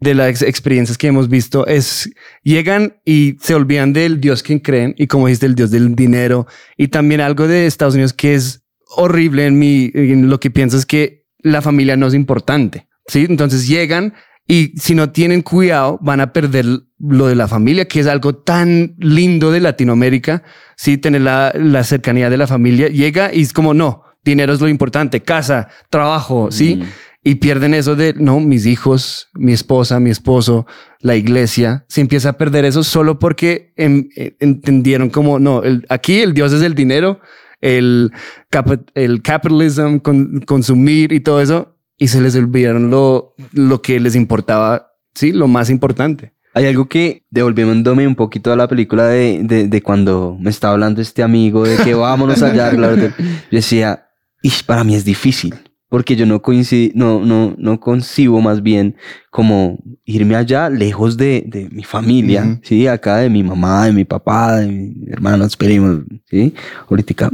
de las experiencias que hemos visto es llegan y se olvidan del Dios que creen y como dijiste el Dios del dinero y también algo de Estados Unidos que es horrible en mi en lo que pienso es que la familia no es importante, ¿sí? Entonces llegan y si no tienen cuidado van a perder lo de la familia, que es algo tan lindo de Latinoamérica, sí, tener la, la cercanía de la familia. Llega y es como, no, dinero es lo importante, casa, trabajo, sí. Y pierden eso de, no, mis hijos, mi esposa, mi esposo, la iglesia. Se empieza a perder eso solo porque em- eh, entendieron como, no, el- aquí el Dios es el dinero, el, capa- el capitalism, con- consumir y todo eso. Y se les olvidaron lo, lo que les importaba, sí, lo más importante. Hay algo que, devolviéndome un poquito a la película de, de, de cuando me estaba hablando este amigo de que vámonos allá, *laughs* yo decía, y para mí es difícil, porque yo no, coincido, no, no, no concibo más bien como irme allá lejos de, de mi familia, Ujú. ¿sí? Acá de mi mamá, de mi papá, de mi hermano, esperemos, ¿sí? Ahorita,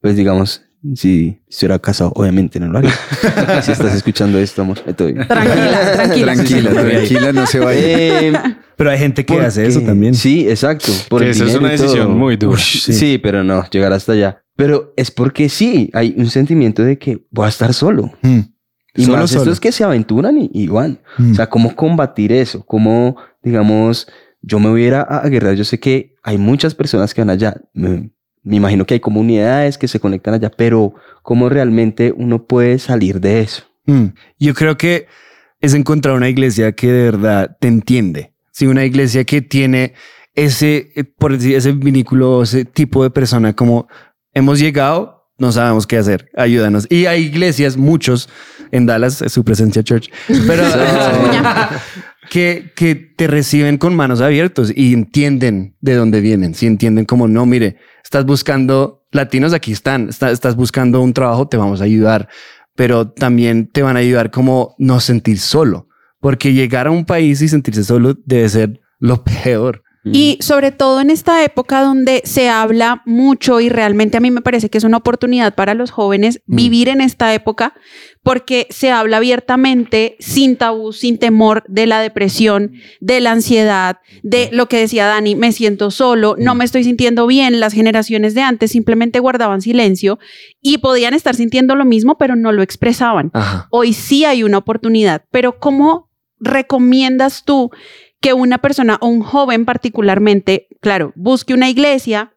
pues digamos, si estuviera casado, obviamente no lo haría. *laughs* si estás escuchando esto, amor, estoy... Tranquila, tranquila. Tranquila, tranquila, no se vaya. Eh, Pero hay gente que hace eso también. Sí, exacto. Por Que esa es una decisión muy dura. Ush, sí. pero no, llegar hasta allá. Pero es porque sí, hay un sentimiento de que voy a estar solo. Mm. Y Solo, más solo. estos que se aventuran y, y van. Mm. O sea, cómo combatir eso, cómo, digamos, yo me voy a ir a, a guerrear. Yo sé que hay muchas personas que van allá. Me, me imagino que hay comunidades que se conectan allá, pero cómo realmente uno puede salir de eso. Mm. Yo creo que es encontrar una iglesia que de verdad te entiende. Sí, una iglesia que tiene ese, eh, por decir, ese vínculo, ese tipo de persona como hemos llegado, no sabemos qué hacer, ayúdanos. Y hay iglesias, muchos en Dallas, es su presencia church, pero *laughs* *laughs* que, te reciben con manos abiertas y entienden de dónde vienen. Si entienden como, no, mire, estás buscando latinos, aquí están, Está- estás buscando un trabajo, te vamos a ayudar, pero también te van a ayudar como no sentir solo, porque llegar a un país y sentirse solo debe ser lo *laughs* peor. Y sobre todo en esta época donde se habla mucho y realmente a mí me parece que es una oportunidad para los jóvenes vivir en esta época porque se habla abiertamente, sin tabú, sin temor de la depresión, de la ansiedad, de lo que decía Dani, me siento solo, no me estoy sintiendo bien. Las generaciones de antes simplemente guardaban silencio y podían estar sintiendo lo mismo, pero no lo expresaban. Ajá. hoy sí hay una oportunidad, pero ¿cómo recomiendas tú que una persona o un joven particularmente, claro, busque una iglesia,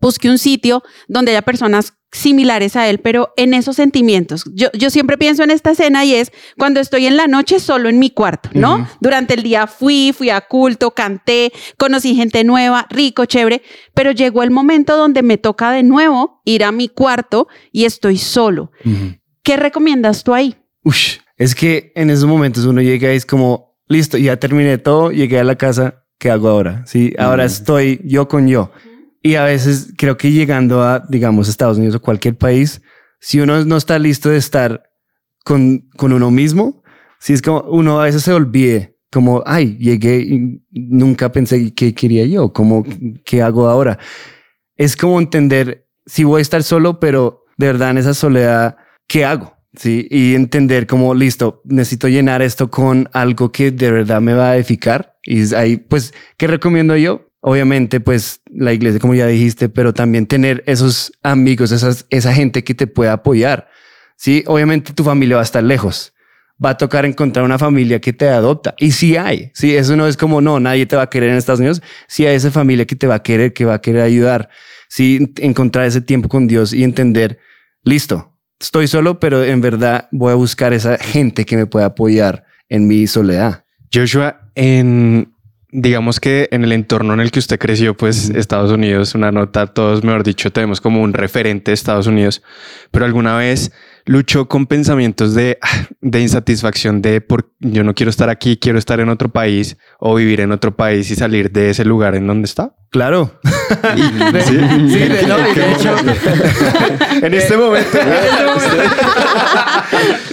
busque un sitio donde haya personas similares a él, pero en esos sentimientos. Yo, yo siempre pienso en esta escena y es cuando estoy en la noche solo en mi cuarto, ¿no? Durante el día fui, fui a culto, canté, conocí gente nueva, rico, chévere, pero llegó el momento donde me toca de nuevo ir a mi cuarto y estoy solo. ¿Qué recomiendas tú ahí? Ush, es que en esos momentos uno llega y es como, listo, ya terminé todo, llegué a la casa, ¿qué hago ahora? Sí, ahora estoy yo con yo. Y a veces creo que llegando a, digamos, Estados Unidos o cualquier país, si uno no está listo de estar con, con uno mismo, si es como uno a veces se olvide, como, ay, llegué y nunca pensé qué quería yo, como, ¿qué hago ahora? Es como entender si voy a estar solo, pero de verdad en esa soledad, ¿qué hago? Sí, y entender como, listo, necesito llenar esto con algo que de verdad me va a edificar. Y ahí, pues, ¿qué recomiendo yo? Obviamente, pues, la iglesia, como ya dijiste, pero también tener esos amigos, esas, esa gente que te pueda apoyar. Sí, obviamente tu familia va a estar lejos. Va a tocar encontrar una familia que te adopta. Y sí hay. Sí, eso no es como, no, nadie te va a querer en Estados Unidos. Sí hay esa familia que te va a querer, que va a querer ayudar. Sí, encontrar ese tiempo con Dios y entender, listo, estoy solo, pero en verdad voy a buscar esa gente que me pueda apoyar en mi soledad. Joshua, en digamos que en el entorno en el que usted creció, pues Estados Unidos, una nota, todos, mejor dicho, tenemos como un referente de Estados Unidos, pero alguna vez luchó con pensamientos de, ah, de insatisfacción de por yo no quiero estar aquí, quiero estar en otro país o vivir en otro país y salir de ese lugar en donde está. Claro. *laughs* De- sí, de, no, y de hecho, *laughs* En este momento. *laughs*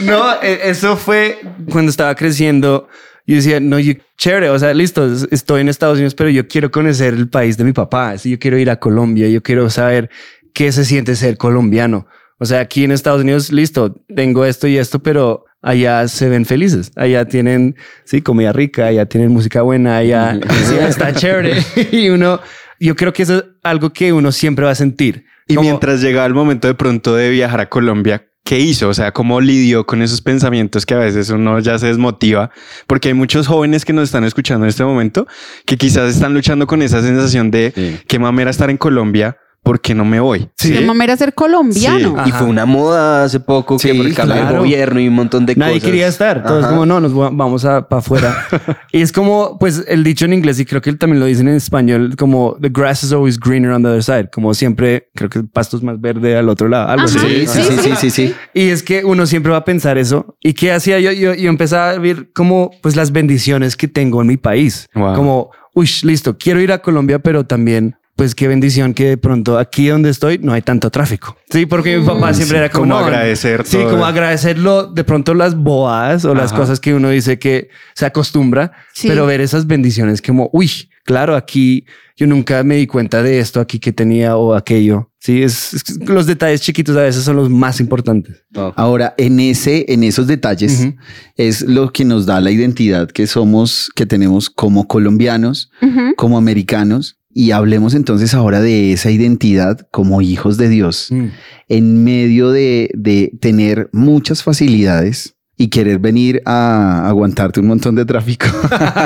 no, e- eso fue cuando estaba creciendo. Yo decía, no, yo, chévere, o sea, listo, es- estoy en Estados Unidos, pero yo quiero conocer el país de mi papá. Yo quiero ir a Colombia, yo quiero saber qué se siente ser colombiano. O sea, aquí en Estados Unidos, listo, tengo esto y esto, pero allá se ven felices. Allá tienen, sí, comida rica, allá tienen música buena, allá *laughs* sí, está chévere. *laughs* y uno, yo creo que eso es algo que uno siempre va a sentir. Y Como- mientras llegaba el momento de pronto de viajar a Colombia, ¿qué hizo? O sea, ¿cómo lidió con esos pensamientos que a veces uno ya se desmotiva? Porque hay muchos jóvenes que nos están escuchando en este momento que quizás están luchando con esa sensación de Sí. qué mamera estar en Colombia, ¿por qué no me voy? Sí. Qué mamera ser colombiano. Sí. Y fue una moda hace poco que Sí, por el cambio de claro. gobierno y un montón de Nadie cosas. quería estar. Todos Ajá. como, no, nos va- vamos a para afuera. *laughs* y es como, pues, el dicho en inglés, y creo que también lo dicen en español, como the grass is always greener on the other side. Como siempre, creo que el pasto es más verde al otro lado. Algo así. Sí, sí, sí, sí, sí, sí. Y es que uno siempre va a pensar eso. ¿Y qué hacía yo? Yo, yo empezaba a ver como pues las bendiciones que tengo en mi país. Wow. Como, uy, listo, quiero ir a Colombia, pero también pues qué bendición que de pronto aquí donde estoy no hay tanto tráfico. Sí, porque mi papá siempre Sí, era como, como agradecer Sí, todo. como agradecerlo de pronto las bobadas o las Ajá. cosas que uno dice que se acostumbra, Sí. pero ver esas bendiciones como, uy, claro, aquí yo nunca me di cuenta de esto aquí que tenía o aquello. Sí, es, es los detalles chiquitos a veces son los más importantes. Ahora, en ese, en esos detalles Ujú. es lo que nos da la identidad que somos, que tenemos como colombianos, Ujú. como americanos. Y hablemos entonces ahora de esa identidad como hijos de Dios, Mm. en medio de, de tener muchas facilidades y querer venir a aguantarte un montón de tráfico. *laughs*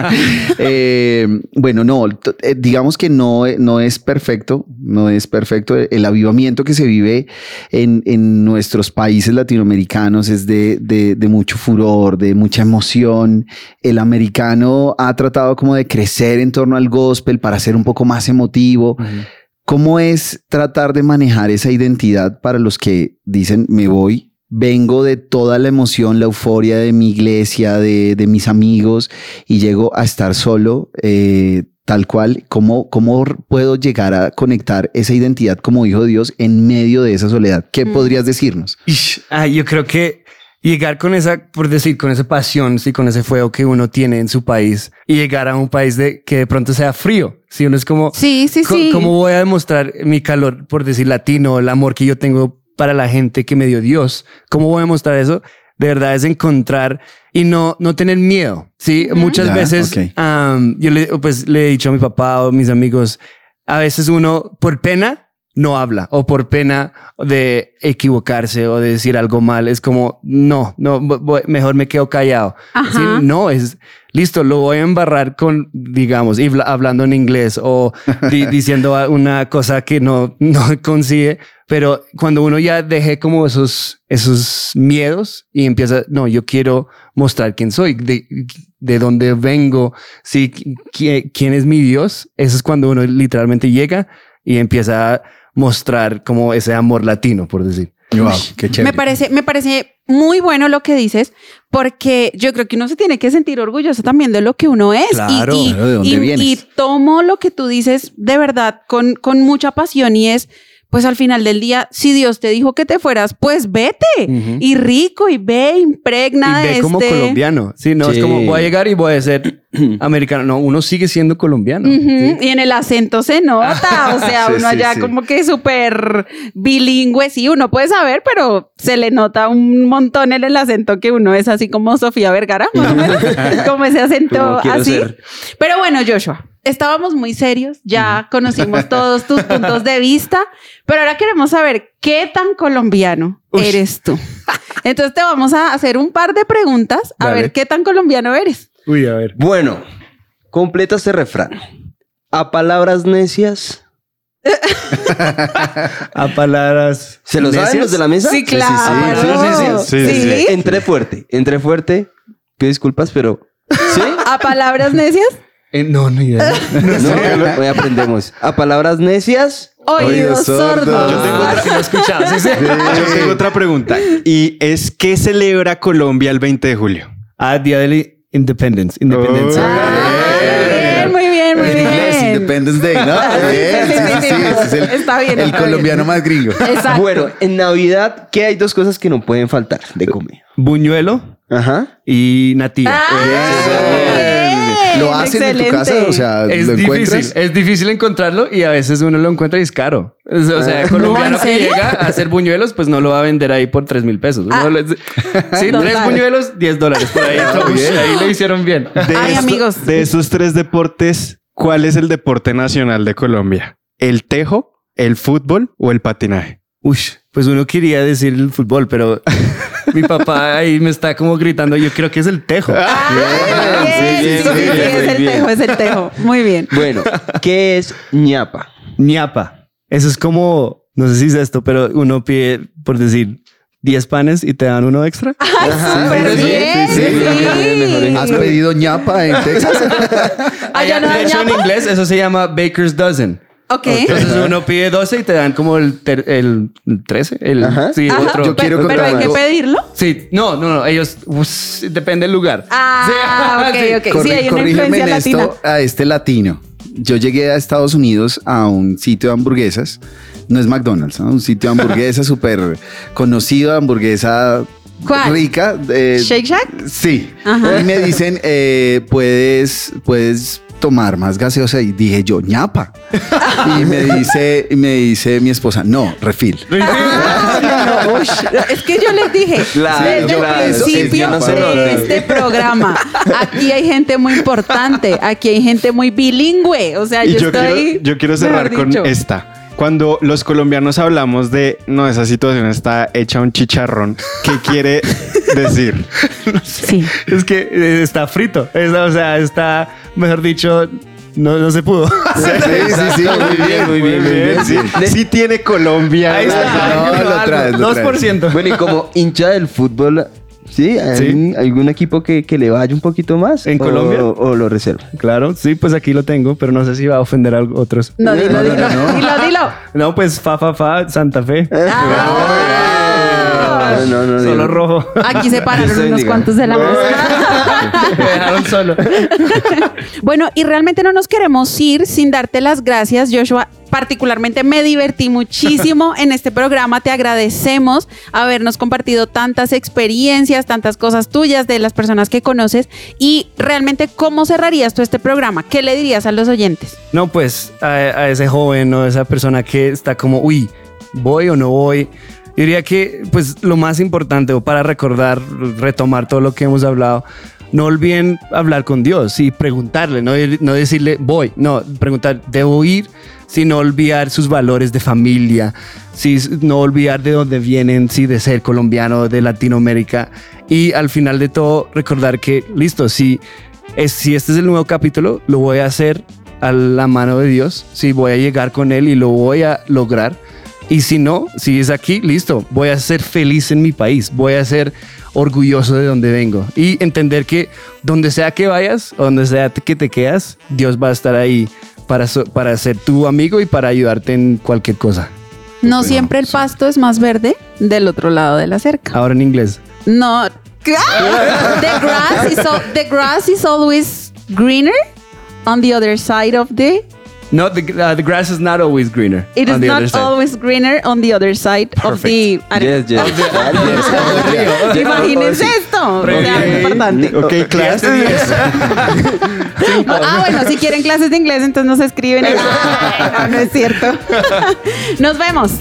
*laughs* Eh, bueno, no, eh, digamos que no, no es perfecto, no es perfecto. El avivamiento que se vive en, en nuestros países latinoamericanos es de, de- de mucho furor, de mucha emoción. El americano ha tratado como de crecer en torno al gospel para ser un poco más emotivo. ¿Cómo es tratar de manejar esa identidad para los que dicen me voy? Vengo de toda la emoción, la euforia de mi iglesia, de, de mis amigos y llego a estar solo eh, tal cual. ¿Cómo, ¿Cómo puedo llegar a conectar esa identidad como hijo de Dios en medio de esa soledad? ¿Qué Mm. podrías decirnos? Ish, ah, yo creo que llegar con esa, por decir, con esa pasión, sí, con ese fuego que uno tiene en su país y llegar a un país de que de pronto sea frío. Si uno es como, Sí, sí, sí. ¿cómo voy a demostrar mi calor, por decir latino, el amor que yo tengo para la gente que me dio Dios? ¿Cómo voy a demostrar eso? De verdad es encontrar y no, no tener miedo. Sí, muchas veces yo le, pues, le he dicho a mi papá o a mis amigos, a veces uno por pena no habla o por pena de equivocarse o de decir algo mal. Es como, no, no, mejor me quedo callado. Sí, no, es listo, lo voy a embarrar con, digamos, y hablando en inglés o di- *laughs* diciendo una cosa que no, no *laughs* consigue. Pero cuando uno ya deje como esos, esos miedos y empieza, no, yo quiero mostrar quién soy, de, de dónde vengo, sí, qui- quién es mi Dios. Eso es cuando uno literalmente llega y empieza a mostrar como ese amor latino, por decir. Wow, qué chévere. Me parece, me parece muy bueno lo que dices, porque yo creo que uno se tiene que sentir orgulloso también de lo que uno es. Claro, y, ¿de dónde y- vienes? y tomo lo que tú dices de verdad con, con mucha pasión y es, pues al final del día, si Dios te dijo que te fueras, pues vete. Y rico, y ve, impregna y ve de como este- colombiano. Sí, no Sí. es como voy a llegar y voy a ser *clears throat* americano. No, uno sigue siendo colombiano. Sí. Y en el acento se nota, o *laughs* sea, Sí, uno allá sí. como que súper bilingüe, sí, uno puede saber, pero se le nota un montón en el acento que uno es así como Sofía Vergara, más o menos, *laughs* como ese acento así. ser. Pero bueno, Joshua, estábamos muy serios, ya conocimos *laughs* todos tus puntos de vista, pero ahora queremos saber qué tan colombiano eres tú. Entonces te vamos a hacer un par de preguntas a Dale. ver qué tan colombiano eres. Uy, a ver. Bueno, completa este refrán. A palabras necias. *laughs* A palabras. ¿Se lo saben los de la mesa? Sí, claro. sí, sí, sí, sí, sí. Entré fuerte, entré fuerte. Pido disculpas, pero. ¿Sí? *laughs* ¿A palabras necias? Eh, no, no idea. No, *laughs* hoy aprendemos. A palabras necias. Oídos sordos. Yo tengo otra- he escuchado. sí, sí. Yo tengo otra pregunta. ¿Y es qué celebra Colombia el 20 de julio? Ah, Día de Independence. Independence. Oh. Ah, muy bien, muy bien, muy Independence Day, ¿no? *laughs* Sí, sí, sí, el, Está bien, el está colombiano bien. más gringo. Exacto. Bueno, en Navidad, ¿qué hay dos cosas que no pueden faltar de comer? Buñuelo Ajá. y natilla. Ah, ¿Lo hacen en tu excelente. casa? O sea, Es ¿lo difícil, encuentras? es difícil encontrarlo y a veces uno lo encuentra y es caro. O sea, el colombiano ¿en que llega a hacer buñuelos, pues no lo va a vender ahí por 3 mil pesos. Ah. sí, tres buñuelos, 10 dólares por ahí. Uy, ahí le hicieron bien. De Ay, esto- amigos. De esos tres deportes, ¿cuál es el deporte nacional de Colombia? ¿El tejo, el fútbol o el patinaje? Uy, pues uno quería decir el fútbol, pero *laughs* mi papá ahí me está como gritando. Yo creo que es el tejo. Ah, bien, bien, sí, sí, bien, sí, muy es el bien. tejo, es el tejo. Muy bien. Bueno, ¿qué es ñapa? ñapa. Eso es como, no sé si es esto, pero uno pide, por decir, 10 panes y te dan uno extra. Súper sí, bien, sí, sí. ¿Has pedido ñapa en Texas? *laughs* Allá no de hay hecho, en ñapa. inglés eso se llama Baker's Dozen. Ok. Entonces uno pide 12 y te dan como el, ter- el 13. El, Ajá. Sí, Ajá, otro. Yo quiero pero, pero hay que pedirlo. Sí, no, no, no. Ellos, us, depende del lugar. Ah, Sí. ok, *laughs* ok. Sí, hay una corrígeme influencia en latina. esto a este latino. Yo llegué a Estados Unidos a un sitio de hamburguesas. No es McDonald's, ¿no? un sitio de hamburguesas *laughs* súper conocido, hamburguesa ¿Cuál? rica. eh, ¿Shake Shack? Sí. Ajá. Y me dicen, eh, puedes, puedes tomar más gaseosa. Y dije yo, ñapa. y me dice, y me dice mi esposa, no, refil. No, ush, es que yo les dije Claro, desde claro, el es principio no de este programa. Aquí hay gente muy importante, aquí hay gente muy bilingüe. O sea, yo, yo, estoy. quiero, yo quiero cerrar con esta. Cuando los colombianos hablamos de no, esa situación está hecha un chicharrón, ¿qué *laughs* quiere decir? Sí. Es que eh, está frito. Es- o sea, está, mejor dicho, no, no se pudo. *laughs* Sí, sí, sí, muy bien, muy bien, muy bien. Sí, sí tiene Colombia. Ahí está. No, lo traes, lo traes. 2%. Bueno, y como hincha del fútbol, ¿sí? ¿Hay Sí. algún- algún equipo que, que le vaya un poquito más? ¿En ¿O- Colombia? O, lo reserva? Claro, sí, pues aquí lo tengo, pero no sé si va a ofender a otros. *laughs* No, dilo, No, no, dilo. no, no. Dilo, dilo. No, pues fa, fa, fa, Santa Fe. Ah. No, no, no. Solo no. rojo. Aquí se pararon unos cuantos de la mesa. *laughs* Me dejaron solo. *laughs* Bueno, y realmente no nos queremos ir sin darte las gracias, Joshua. Particularmente me divertí muchísimo *laughs* en este programa. Te agradecemos habernos compartido tantas experiencias, tantas cosas tuyas de las personas que conoces. Y realmente, ¿cómo cerrarías tú este programa? ¿Qué le dirías a los oyentes? No, pues a, a ese joven o esa persona que está como, uy, voy o no voy. Yo diría que, pues, lo más importante o para recordar, retomar todo lo que hemos hablado, no olviden hablar con Dios y preguntarle, no, no decirle voy, no, preguntar, debo ir, sino olvidar sus valores de familia, sí, no olvidar de dónde vienen, sí, de ser colombiano, de Latinoamérica. Y al final de todo, recordar que, listo, si, es, si este es el nuevo capítulo, lo voy a hacer a la mano de Dios, sí, voy a llegar con Él y lo voy a lograr. Y si no, si es aquí, listo, voy a ser feliz en mi país, voy a ser orgulloso de donde vengo y entender que donde sea que vayas donde sea que te quedas, Dios va a estar ahí para, so- para ser tu amigo y para ayudarte en cualquier cosa. No siempre el pasto es más verde del otro lado de la cerca. Ahora en inglés. No. *laughs* The grass is, the grass is always greener on the other side of the No, the, uh, the grass is not always greener. It is not always greener on the other side of the. Yes, yes. *laughs* Yes. *laughs* Imagínense esto. Re o sea, bien. importante. Ok, clase. *laughs* Ah, bueno, si quieren clases de inglés, entonces nos escriben. Ay, no, no es cierto. Nos vemos.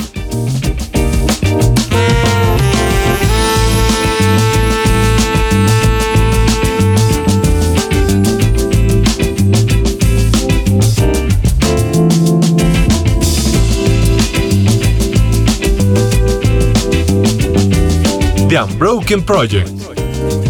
The Unbroken Project.